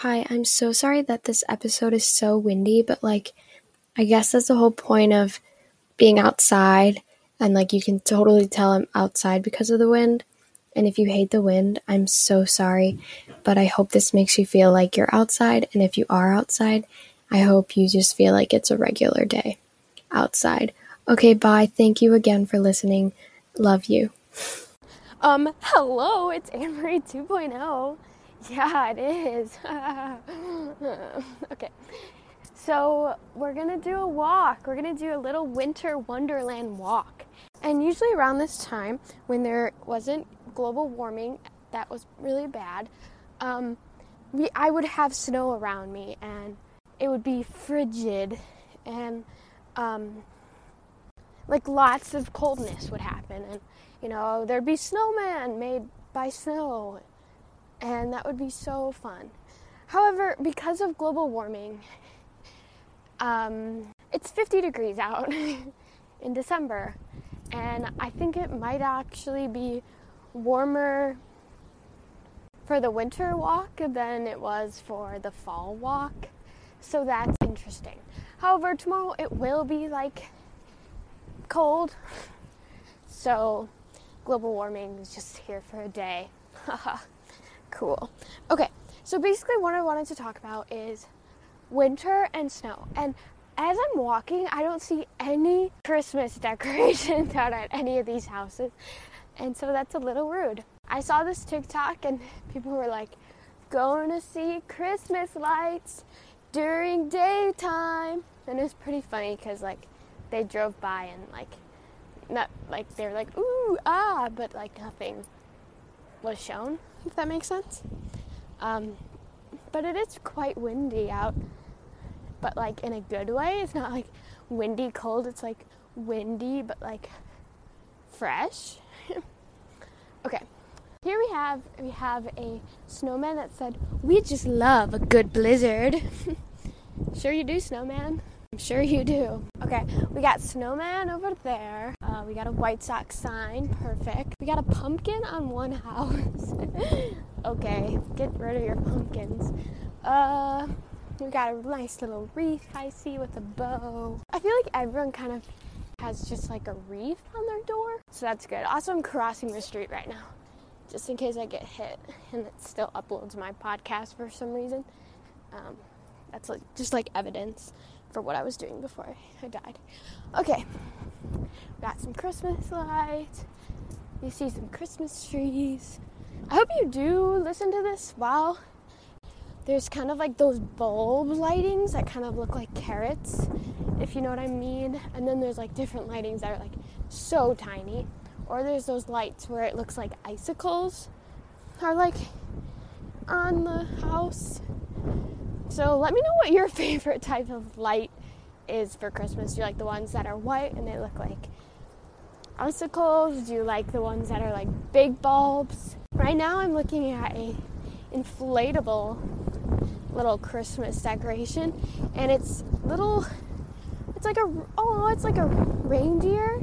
Hi, I'm so sorry that this episode is so windy, but like, I guess that's the whole point of being outside. And like, you can totally tell I'm outside because of the wind. And if you hate the wind, I'm so sorry. But I hope this makes you feel like you're outside. And if you are outside, I hope you just feel like it's a regular day outside. Okay, bye. Thank you again for listening. Love you. Um, hello, it's Marie 2.0. Yeah, it is. okay. So, we're gonna do a walk. We're gonna do a little winter wonderland walk. And usually around this time, when there wasn't global warming that was really bad, um, we, I would have snow around me and it would be frigid and um, like lots of coldness would happen. And, you know, there'd be snowmen made by snow and that would be so fun. However, because of global warming, um, it's 50 degrees out in December, and I think it might actually be warmer for the winter walk than it was for the fall walk. So that's interesting. However, tomorrow it will be like cold. So global warming is just here for a day. Cool. Okay, so basically, what I wanted to talk about is winter and snow. And as I'm walking, I don't see any Christmas decorations out at any of these houses. And so that's a little rude. I saw this TikTok, and people were like, going to see Christmas lights during daytime. And it was pretty funny because, like, they drove by and, like, not like they were like, ooh, ah, but like nothing was shown if that makes sense. Um, but it is quite windy out, but like in a good way. It's not like windy cold, it's like windy but like fresh. okay. Here we have we have a snowman that said, "We just love a good blizzard." sure you do, snowman. Sure you do. Okay, we got snowman over there. Uh, we got a White Sox sign. Perfect. We got a pumpkin on one house. okay, get rid of your pumpkins. Uh, we got a nice little wreath I see with a bow. I feel like everyone kind of has just like a wreath on their door, so that's good. Also, I'm crossing the street right now, just in case I get hit and it still uploads my podcast for some reason. Um, that's like just like evidence for what I was doing before I died. Okay, got some Christmas lights. You see some Christmas trees. I hope you do listen to this while there's kind of like those bulb lightings that kind of look like carrots, if you know what I mean. And then there's like different lightings that are like so tiny. Or there's those lights where it looks like icicles are like on the house. So let me know what your favorite type of light is for Christmas. Do you like the ones that are white and they look like icicles? Do you like the ones that are like big bulbs? Right now I'm looking at a inflatable little Christmas decoration and it's little it's like a oh it's like a reindeer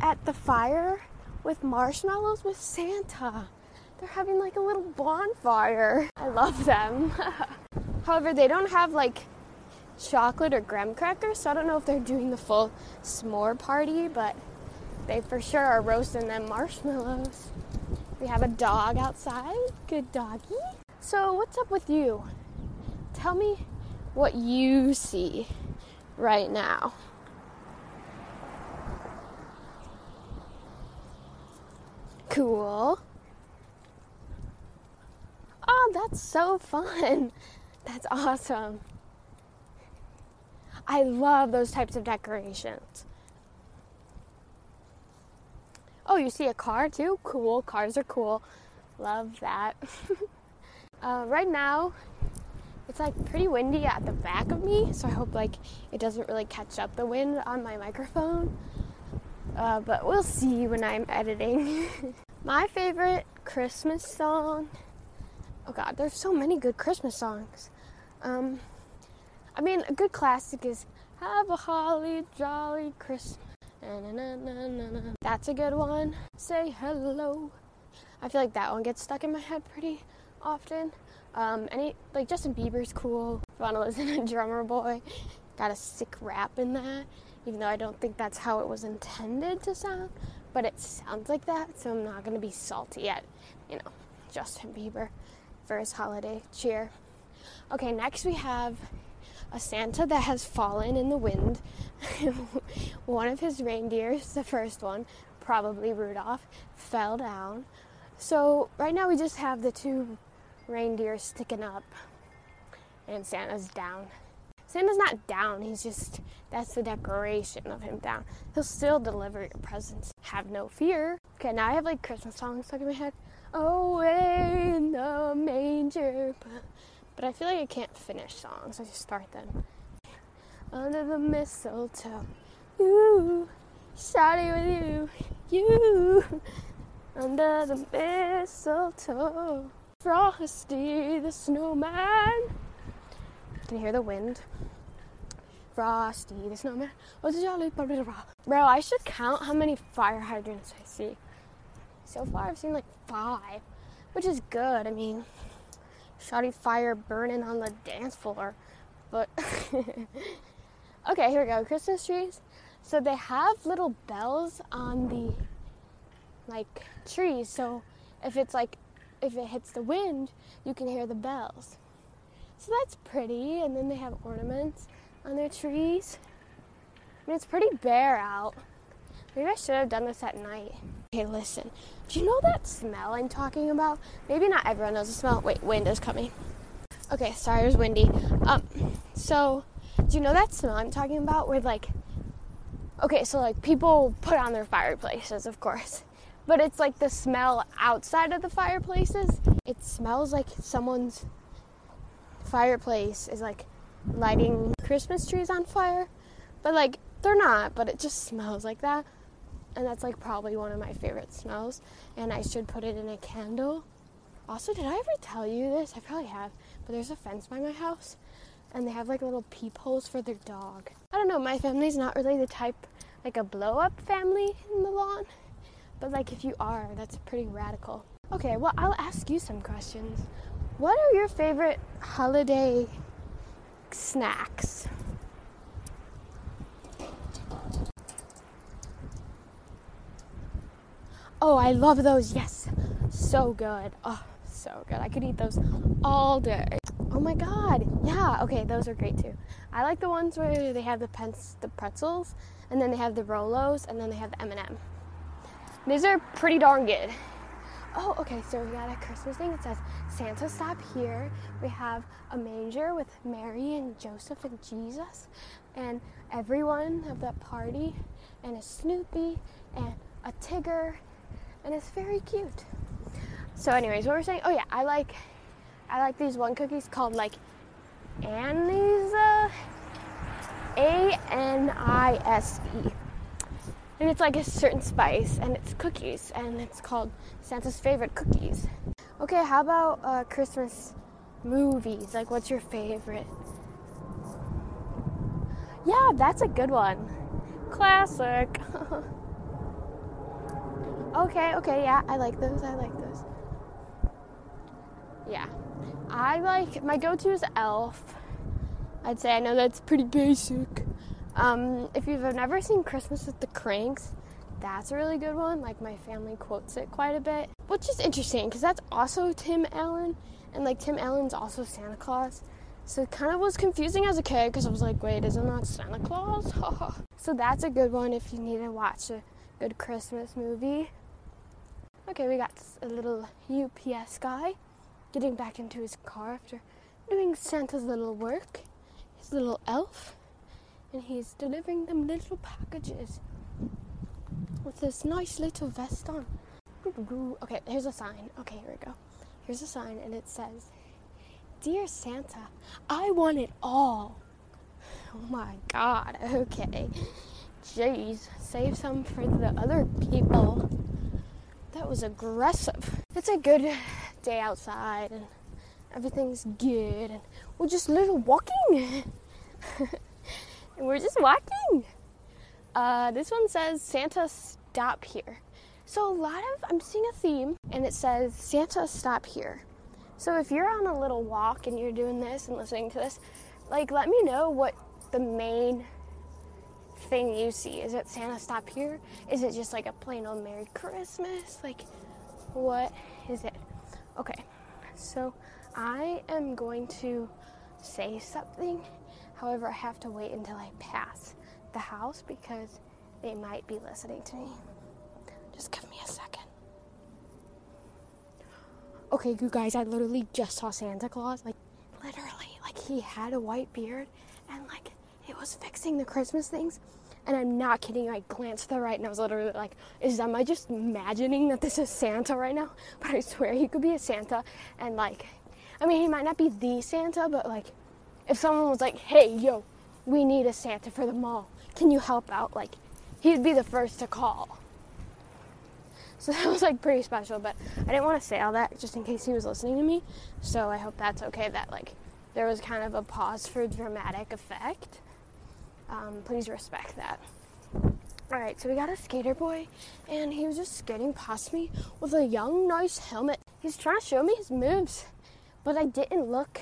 at the fire with marshmallows with Santa. They're having like a little bonfire. I love them. However, they don't have like chocolate or graham crackers, so I don't know if they're doing the full s'more party, but they for sure are roasting them marshmallows. We have a dog outside. Good doggy. So, what's up with you? Tell me what you see right now. Cool. Oh, that's so fun. That's awesome. I love those types of decorations. Oh, you see a car too? Cool. Cars are cool. Love that. uh, right now, it's like pretty windy at the back of me, so I hope like it doesn't really catch up the wind on my microphone. Uh, but we'll see when I'm editing. my favorite Christmas song. Oh God, there's so many good Christmas songs. Um, I mean, a good classic is Have a Holly Jolly Christmas. That's a good one. Say hello. I feel like that one gets stuck in my head pretty often. Um, any like Justin Bieber's cool. To listen to Drummer Boy, got a sick rap in that. Even though I don't think that's how it was intended to sound, but it sounds like that. So I'm not gonna be salty at, you know, Justin Bieber for his holiday cheer. Okay, next we have a Santa that has fallen in the wind. one of his reindeers, the first one, probably Rudolph, fell down. So right now we just have the two reindeers sticking up and Santa's down. Santa's not down, he's just, that's the decoration of him down. He'll still deliver your presents. Have no fear. Okay, now I have like Christmas songs stuck in my head. Oh, in the manger. But I feel like I can't finish songs, I just start them. Under the mistletoe, you, shouting with you, you. Under the mistletoe, Frosty the snowman. Can you hear the wind? Frosty the snowman oh, was a jolly Bro, I should count how many fire hydrants I see. So far, I've seen like five, which is good. I mean, shoddy fire burning on the dance floor. But, okay, here we go. Christmas trees. So they have little bells on the like trees. So if it's like if it hits the wind, you can hear the bells. So that's pretty. And then they have ornaments on their trees. I mean, it's pretty bare out. Maybe I should have done this at night. Okay, listen. Do you know that smell I'm talking about? Maybe not everyone knows the smell. Wait, wind is coming. Okay, sorry, it was windy. Um, so do you know that smell I'm talking about? Where like, okay, so like people put on their fireplaces, of course, but it's like the smell outside of the fireplaces. It smells like someone's fireplace is like lighting Christmas trees on fire, but like they're not, but it just smells like that. And that's like probably one of my favorite smells. And I should put it in a candle. Also, did I ever tell you this? I probably have, but there's a fence by my house and they have like little peepholes for their dog. I don't know, my family's not really the type like a blow up family in the lawn. But like if you are, that's pretty radical. Okay, well I'll ask you some questions. What are your favorite holiday snacks? Oh, I love those. Yes. So good. Oh, so good. I could eat those all day. Oh my god. Yeah, okay, those are great too. I like the ones where they have the the pretzels, and then they have the Rolos, and then they have the M&M. These are pretty darn good. Oh, okay, so we got a Christmas thing. It says Santa stop here. We have a manger with Mary and Joseph and Jesus and everyone of that party and a Snoopy and a Tigger and it's very cute. So anyways, what we're saying, oh yeah, I like I like these one cookies called like anise A N I S E. And it's like a certain spice and it's cookies and it's called santa's favorite cookies. Okay how about uh, christmas movies? Like what's your favorite? Yeah that's a good one. Classic okay okay yeah i like those i like those yeah i like my go-to is elf i'd say i know that's pretty basic um, if you've never seen Christmas with the Cranks, that's a really good one. Like my family quotes it quite a bit, which is interesting because that's also Tim Allen, and like Tim Allen's also Santa Claus. So it kind of was confusing as a kid because I was like, wait, isn't that Santa Claus? so that's a good one if you need to watch a good Christmas movie. Okay, we got a little UPS guy getting back into his car after doing Santa's little work, his little elf and he's delivering them little packages with this nice little vest on. Okay, here's a sign. Okay, here we go. Here's a sign, and it says, Dear Santa, I want it all. Oh my god, okay. Jeez, save some for the other people. That was aggressive. It's a good day outside, and everything's good, and we're just little walking. and we're just walking. Uh, this one says Santa stop here. So a lot of I'm seeing a theme, and it says Santa stop here. So if you're on a little walk and you're doing this and listening to this, like let me know what the main thing you see. Is it Santa stop here? Is it just like a plain old Merry Christmas? Like what is it? Okay. So I am going to say something. However, I have to wait until I pass the house because they might be listening to me. Just give me a second. Okay, you guys, I literally just saw Santa Claus. Like, literally, like he had a white beard was fixing the Christmas things. And I'm not kidding. I glanced to the right and I was literally like, "Is am I just imagining that this is Santa right now?" But I swear he could be a Santa. And like, I mean, he might not be the Santa, but like, if someone was like, "Hey, yo, we need a Santa for the mall. Can you help out?" Like, he'd be the first to call. So that was like pretty special, but I didn't want to say all that just in case he was listening to me. So I hope that's okay that like there was kind of a pause for dramatic effect. Um, please respect that. All right, so we got a skater boy, and he was just skating past me with a young, nice helmet. He's trying to show me his moves, but I didn't look.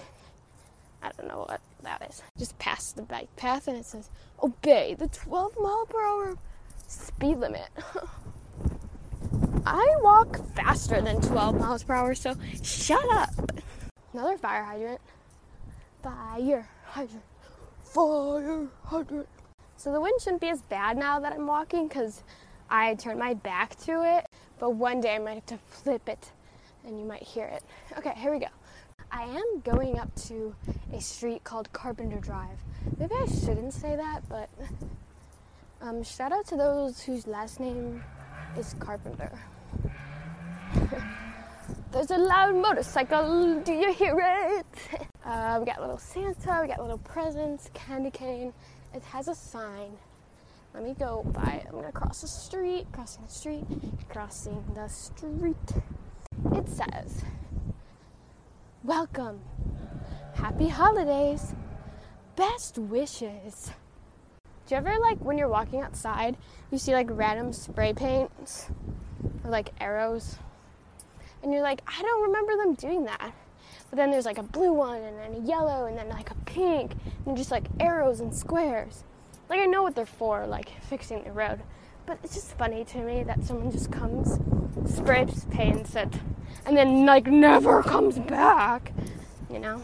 I don't know what that is. Just past the bike path, and it says, "Obey the 12 mile per hour speed limit." I walk faster than 12 miles per hour, so shut up. Another fire hydrant. Fire hydrant. Fire hydrant. So the wind shouldn't be as bad now that I'm walking because I turned my back to it. But one day I might have to flip it and you might hear it. Okay, here we go. I am going up to a street called Carpenter Drive. Maybe I shouldn't say that, but um, shout out to those whose last name is Carpenter. There's a loud motorcycle. Do you hear it? Uh, we got little Santa. We got little presents, candy cane. It has a sign. Let me go by it. I'm gonna cross the street. Crossing the street. Crossing the street. It says, "Welcome, happy holidays, best wishes." Do you ever like when you're walking outside, you see like random spray paints or like arrows? And you're like, I don't remember them doing that. But then there's like a blue one and then a yellow and then like a pink and just like arrows and squares. Like I know what they're for, like fixing the road. But it's just funny to me that someone just comes, sprays paints it, and then like never comes back. You know?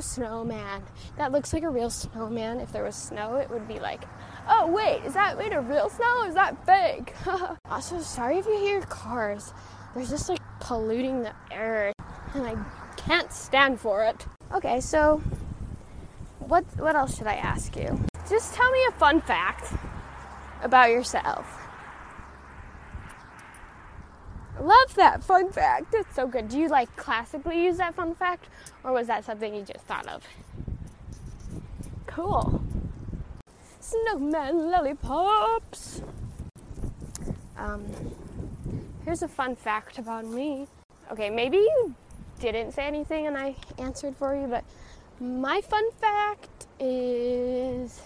snowman. That looks like a real snowman. If there was snow, it would be like, oh wait, is that made of real snow? Is that fake? also, sorry if you hear cars. They're just like polluting the air, and I can't stand for it. Okay, so what what else should I ask you? Just tell me a fun fact about yourself. Love that fun fact. It's so good. Do you like classically use that fun fact, or was that something you just thought of? Cool. Snowman lollipops. Um, here's a fun fact about me. Okay, maybe you didn't say anything and I answered for you, but my fun fact is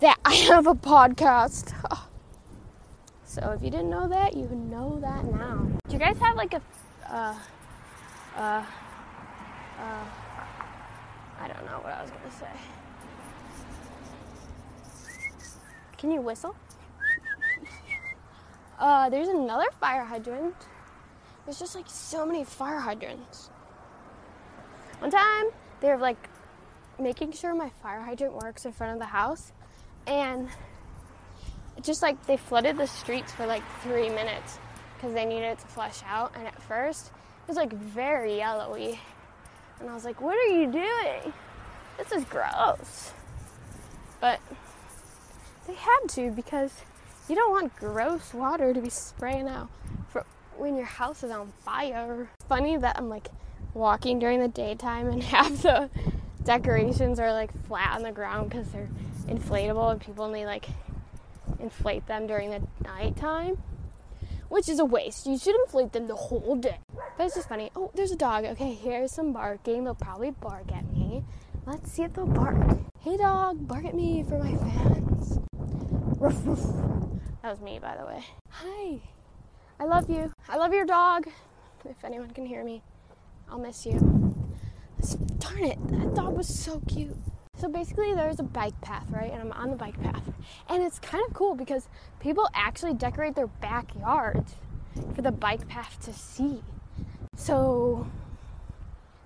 that I have a podcast. So if you didn't know that, you know that now. Do you guys have like a, uh, uh, uh, I don't know what I was gonna say. Can you whistle? Uh, there's another fire hydrant. There's just like so many fire hydrants. One time, they were like making sure my fire hydrant works in front of the house, and just like they flooded the streets for like three minutes because they needed it to flush out. And at first, it was like very yellowy. And I was like, what are you doing? This is gross. But they had to because you don't want gross water to be spraying out for when your house is on fire. Funny that I'm like walking during the daytime and half the decorations are like flat on the ground because they're inflatable and people only like inflate them during the nighttime, which is a waste. You should inflate them the whole day. But it's just funny. Oh, there's a dog. Okay, here's some barking. They'll probably bark at me. Let's see if they'll bark. Hey, dog, bark at me for my fans. Ruff, ruff. That was me, by the way. Hi. I love you. I love your dog. If anyone can hear me. I'll miss you. Darn it, that dog was so cute. So basically, there's a bike path, right? And I'm on the bike path. And it's kind of cool because people actually decorate their backyards for the bike path to see. So,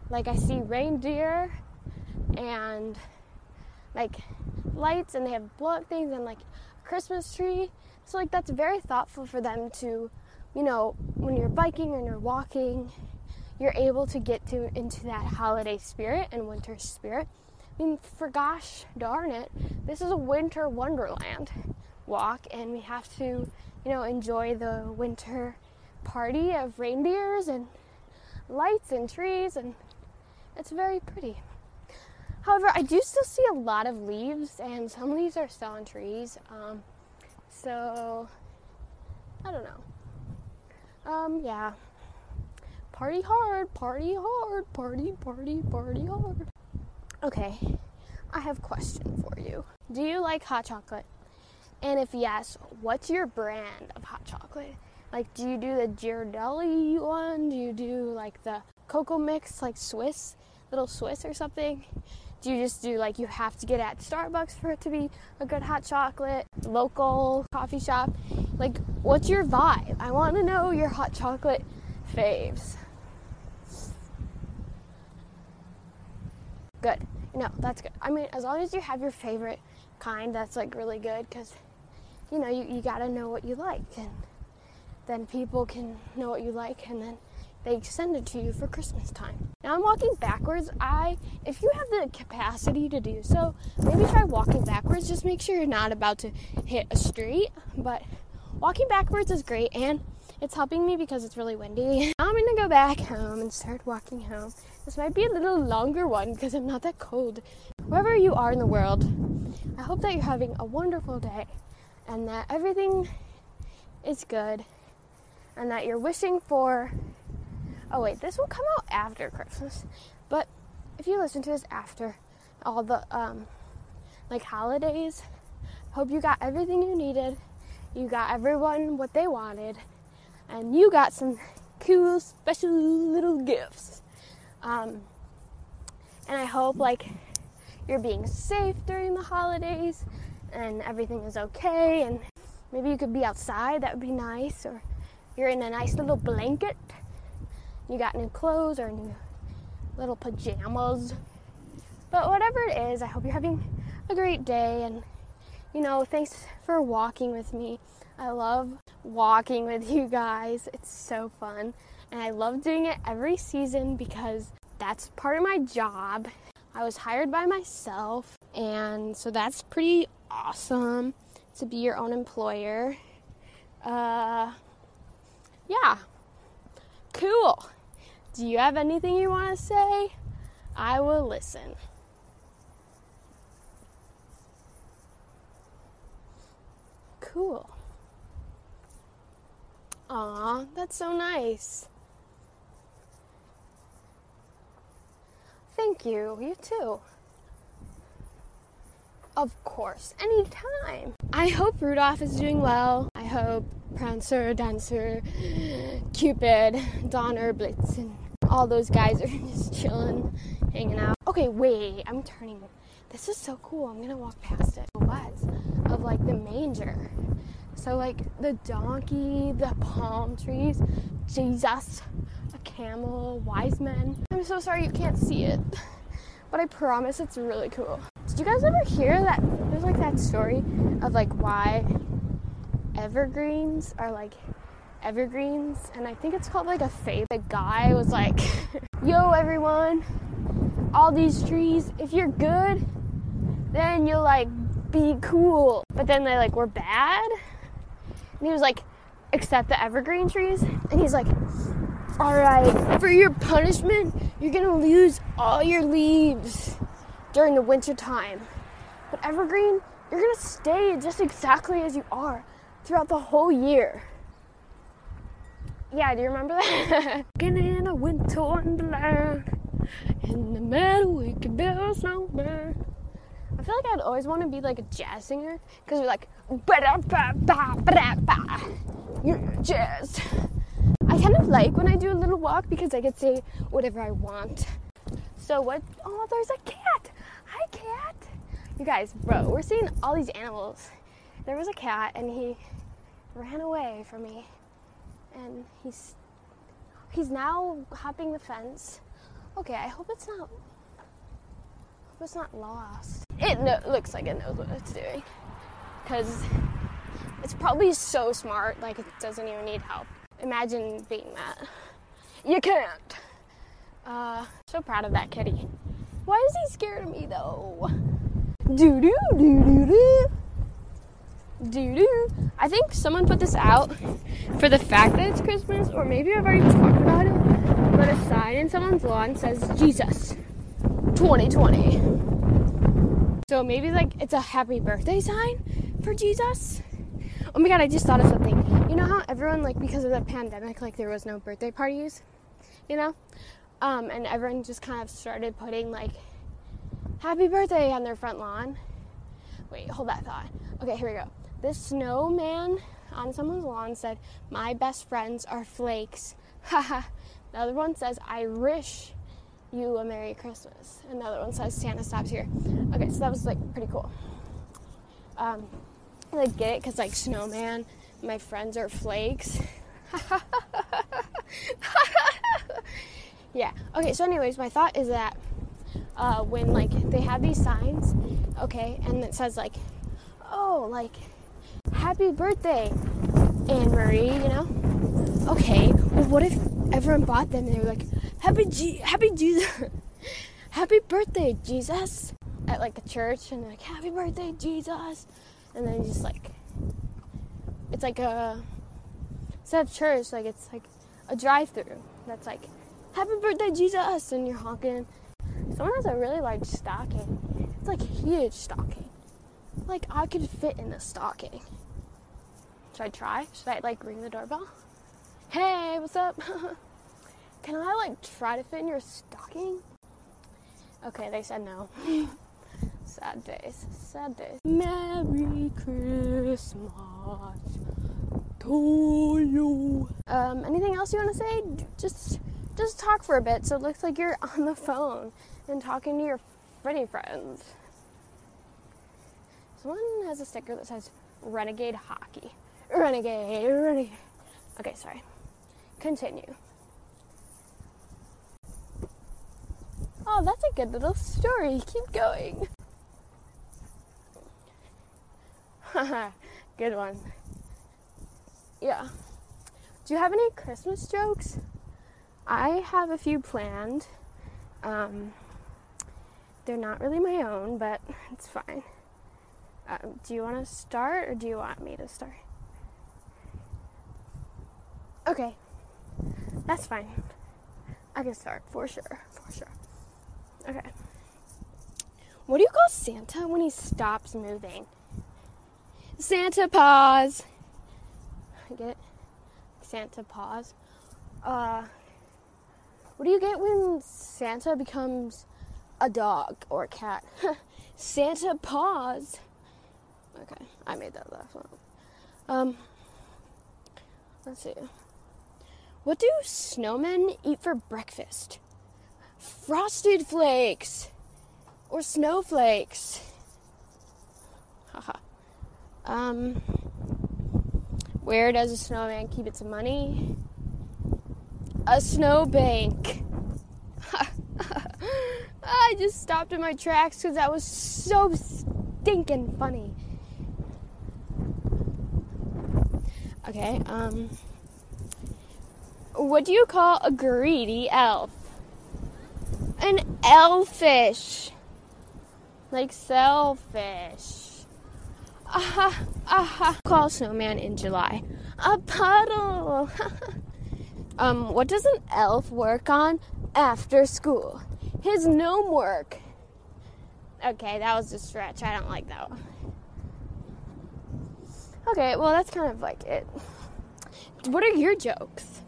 like, I see reindeer and like lights, and they have blow up things and like a Christmas tree. So, like, that's very thoughtful for them to, you know, when you're biking and you're walking, you're able to get to into that holiday spirit and winter spirit. I mean, for gosh darn it, this is a winter wonderland walk, and we have to, you know, enjoy the winter party of reindeers and lights and trees, and it's very pretty. However, I do still see a lot of leaves, and some leaves are still on trees. Um, so, I don't know. Um, yeah. Party hard, party hard, party, party, party hard. Okay, I have a question for you. Do you like hot chocolate? And if yes, what's your brand of hot chocolate? Like, do you do the Ghirardelli one? Do you do like the cocoa mix, like Swiss, little Swiss or something? Do you just do like you have to get at Starbucks for it to be a good hot chocolate, local coffee shop? Like, what's your vibe? I want to know your hot chocolate faves. Good. No, that's good. I mean, as long as you have your favorite kind, that's like really good because, you know, you, you got to know what you like and then people can know what you like and then they send it to you for Christmas time. Now I'm walking backwards. I if you have the capacity to do so, maybe try walking backwards. Just make sure you're not about to hit a street, but walking backwards is great and it's helping me because it's really windy. I'm gonna go back home and start walking home. This might be a little longer one because I'm not that cold. Wherever you are in the world, I hope that you're having a wonderful day and that everything is good and that you're wishing for. Oh, wait, this will come out after Christmas. But if you listen to this after all the, um, like, holidays, hope you got everything you needed. You got everyone what they wanted. And you got some cool, special little gifts. Um, and I hope, like, you're being safe during the holidays and everything is okay. And maybe you could be outside, that would be nice. Or you're in a nice little blanket, you got new clothes or new little pajamas. But whatever it is, I hope you're having a great day and you know, thanks for walking with me. I love walking with you guys. It's so fun. And I love doing it every season because that's part of my job. I was hired by myself, and so that's pretty awesome to be your own employer. Uh, yeah, cool. Do you have anything you want to say? I will listen. Cool. Aw, that's so nice. Thank you. You too. Of course, anytime. I hope Rudolph is doing well. I hope Prancer, Dancer, Cupid, Donner, Blitz, and all those guys are just chilling, hanging out. Okay, wait, I'm turning. This is so cool. I'm gonna walk past it. What? Of like the manger. So, like the donkey, the palm trees, Jesus, a camel, wise men. I'm so sorry you can't see it, but I promise it's really cool. Did you guys ever hear that? There's like that story of like why evergreens are like evergreens, and I think it's called like a fable. The guy was like, "Yo, everyone, all these trees. If you're good, then you'll like be cool. But then they like were bad." And he was like, "Except the evergreen trees," and he's like. All right, for your punishment, you're gonna lose all your leaves during the winter time. But evergreen, you're gonna stay just exactly as you are throughout the whole year. Yeah, do you remember that? in a winter wonderland, in the meadow we can build a snowman. I feel like I'd always want to be like a jazz singer because you're like, ba ba ba ba ba. You're jazz. I kind of like when I do a little walk because I can say whatever I want. So what? Oh, there's a cat. Hi, cat. You guys, bro, we're seeing all these animals. There was a cat, and he ran away from me, and he's he's now hopping the fence. Okay, I hope it's not. Hope it's not lost. It no, looks like it knows what it's doing, cause it's probably so smart, like it doesn't even need help. Imagine being that. You can't. Uh, so proud of that kitty. Why is he scared of me though? Doo doo doo doo doo. Doo doo. I think someone put this out for the fact that it's Christmas, or maybe I've already talked about it. But a sign in someone's lawn says Jesus 2020. So maybe like it's a happy birthday sign for Jesus. Oh my god, I just thought of something. You know how everyone like because of the pandemic, like there was no birthday parties, you know? Um, and everyone just kind of started putting like happy birthday on their front lawn. Wait, hold that thought. Okay, here we go. This snowman on someone's lawn said, My best friends are flakes. Haha. the other one says, I wish you a Merry Christmas. Another one says, Santa stops here. Okay, so that was like pretty cool. Um, I like get it because like snowman, my friends are flakes. yeah. Okay. So, anyways, my thought is that uh, when like they have these signs, okay, and it says like, oh, like, happy birthday, Anne Marie, you know? Okay. Well, what if everyone bought them and they were like, happy G- happy Jesus, happy birthday, Jesus, at like a church, and like, happy birthday, Jesus, and then just like, it's like a instead of church, like it's like a drive-through that's like, happy birthday, Jesus, and you're honking. Someone has a really large stocking. It's like a huge stocking. Like I could fit in the stocking. Should I try? Should I like ring the doorbell? Hey, what's up? Can I like try to fit in your stocking? Okay, they said no. Sad days. Sad days. Merry Christmas to you. Um, anything else you want to say? Just just talk for a bit so it looks like you're on the phone and talking to your pretty friends. Someone has a sticker that says Renegade Hockey. Renegade, Renegade. Okay, sorry. Continue. Oh, that's a good little story. Keep going. Haha, good one. Yeah. Do you have any Christmas jokes? I have a few planned. Um, they're not really my own, but it's fine. Um, do you want to start or do you want me to start? Okay, that's fine. I can start for sure, for sure. Okay. What do you call Santa when he stops moving? Santa pause. I get it? Santa pause. Uh, what do you get when Santa becomes a dog or a cat? Santa pause. Okay, I made that laugh. Um, let's see. What do snowmen eat for breakfast? Frosted flakes or snowflakes. Haha. um, where does a snowman keep its money? A snowbank. I just stopped in my tracks because that was so stinking funny. Okay, um, what do you call a greedy elf? An elfish. Like selfish. Aha, aha. Call snowman in July. A puddle. um, what does an elf work on after school? His gnome work. Okay, that was a stretch. I don't like that one. Okay, well, that's kind of like it. What are your jokes?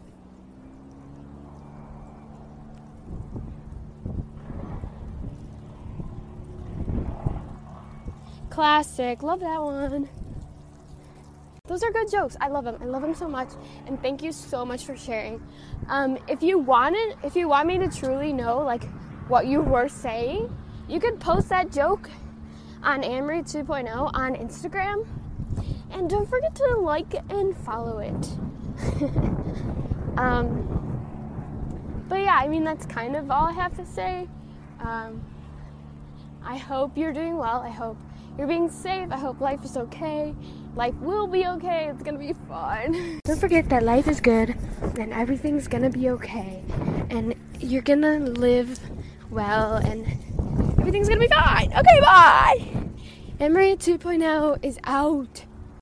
Classic. Love that one. those are good jokes. I love them. I love them so much. And thank you so much for sharing. Um, if you wanted, if you want me to truly know like what you were saying, you could post that joke on Amory 2.0 on Instagram. And don't forget to like and follow it. um, but yeah, I mean, that's kind of all I have to say. Um, I hope you're doing well. I hope you're being safe. I hope life is okay. Life will be okay. It's gonna be fun. Don't forget that life is good and everything's gonna be okay. And you're gonna live well and everything's gonna be fine. Okay, bye! Emery 2.0 is out.